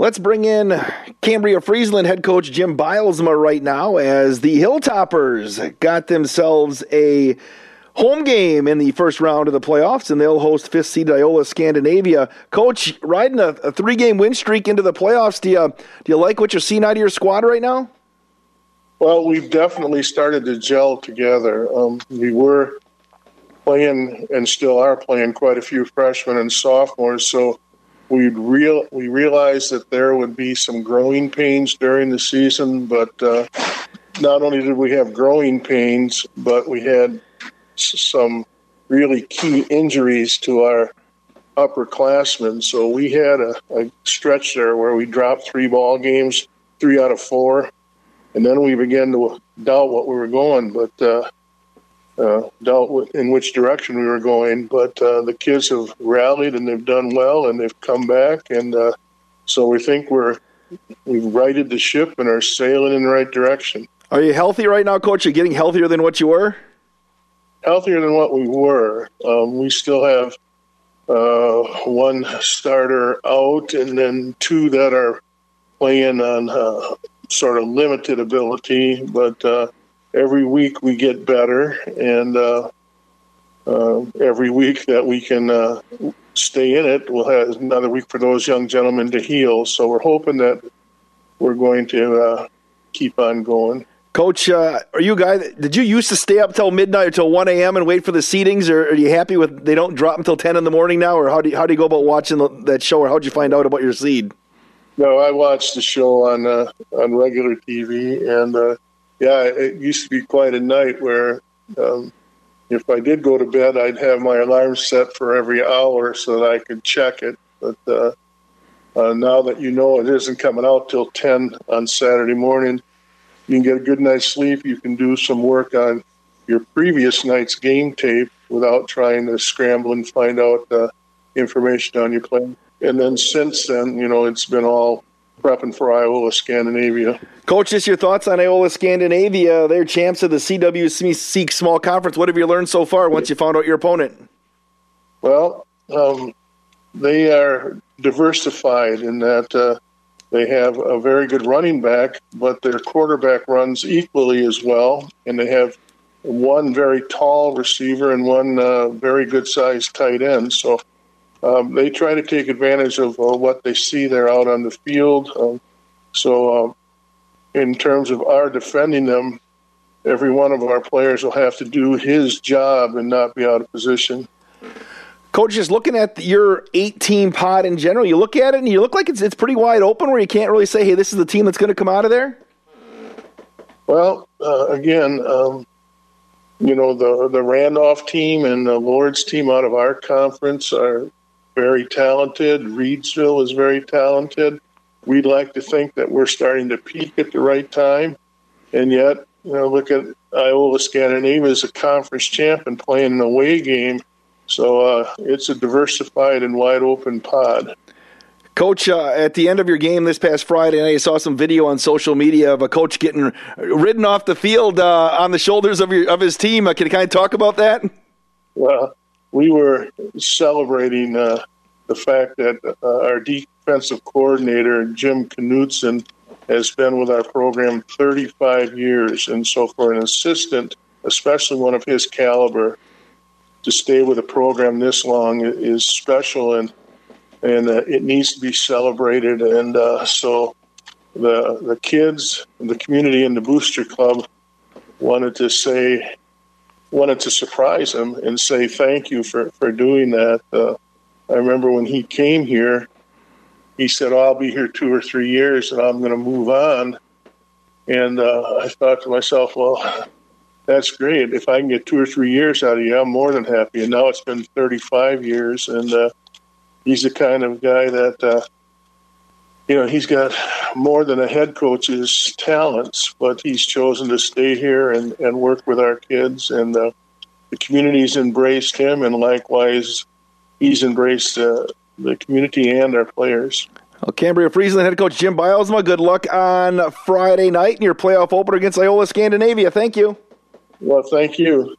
Let's bring in Cambria Friesland head coach Jim Bylsma right now as the Hilltoppers got themselves a home game in the first round of the playoffs, and they'll host fifth seed Iola Scandinavia. Coach, riding a, a three game win streak into the playoffs, do you, do you like what you're seeing out of your squad right now? Well, we've definitely started to gel together. Um, we were playing and still are playing quite a few freshmen and sophomores, so we real we realized that there would be some growing pains during the season, but uh, not only did we have growing pains, but we had some really key injuries to our upperclassmen. So we had a, a stretch there where we dropped three ball games, three out of four, and then we began to doubt what we were going. But uh, uh, with in which direction we were going. But uh, the kids have rallied and they've done well and they've come back, and uh, so we think we're we've righted the ship and are sailing in the right direction. Are you healthy right now, Coach? Are you getting healthier than what you were? Healthier than what we were. Um, we still have uh, one starter out, and then two that are playing on uh, sort of limited ability, but uh, every week we get better, and uh, uh, every week that we can uh, stay in it, we'll have another week for those young gentlemen to heal. So we're hoping that we're going to uh, keep on going. Coach, uh, are you a guy? That, did you used to stay up till midnight or till one a.m. and wait for the seedings, or are you happy with they don't drop until ten in the morning now, or how do you, how do you go about watching the, that show, or how'd you find out about your seed? No, I watched the show on uh, on regular TV, and uh, yeah, it used to be quite a night where um, if I did go to bed, I'd have my alarm set for every hour so that I could check it. But uh, uh, now that you know it isn't coming out till 10 on Saturday morning, you can get a good night's sleep. You can do some work on your previous night's game tape without trying to scramble and find out uh, information on your play. And then since then, you know, it's been all prepping for Iola Scandinavia. Coach, just your thoughts on Iola Scandinavia. They're champs of the CWC Seek Small Conference. What have you learned so far once you found out your opponent? Well, um, they are diversified in that uh, they have a very good running back, but their quarterback runs equally as well, and they have one very tall receiver and one uh, very good sized tight end. So um, they try to take advantage of uh, what they see there out on the field. Um, so, um, in terms of our defending them, every one of our players will have to do his job and not be out of position. Coach, just looking at your eight-team pod in general, you look at it and you look like it's it's pretty wide open, where you can't really say, "Hey, this is the team that's going to come out of there." Well, uh, again, um, you know the the Randolph team and the Lourdes team out of our conference are very talented. Reedsville is very talented. We'd like to think that we're starting to peak at the right time. And yet, you know, look at Iola Scandinavia as a conference champ and playing an away game. So uh, it's a diversified and wide open pod. Coach, uh, at the end of your game this past Friday, I saw some video on social media of a coach getting ridden off the field uh, on the shoulders of your of his team. Uh, can you kind of talk about that? Well, we were celebrating uh, the fact that uh, our defensive coordinator, Jim Knutson, has been with our program 35 years. And so, for an assistant, especially one of his caliber, to stay with a program this long is special and and uh, it needs to be celebrated. And uh, so, the the kids, the community, and the booster club wanted to say wanted to surprise him and say thank you for, for doing that. Uh, I remember when he came here, he said, oh, I'll be here two or three years and I'm going to move on. And uh, I thought to myself, well, that's great. If I can get two or three years out of you, I'm more than happy. And now it's been 35 years, and uh, he's the kind of guy that uh, you know, he's got more than a head coach's talents, but he's chosen to stay here and, and work with our kids. And uh, the community's embraced him, and likewise, he's embraced uh, the community and our players. Well, Cambria Friesland head coach Jim Bylsma, good luck on Friday night in your playoff opener against Iola Scandinavia. Thank you. Well, thank you.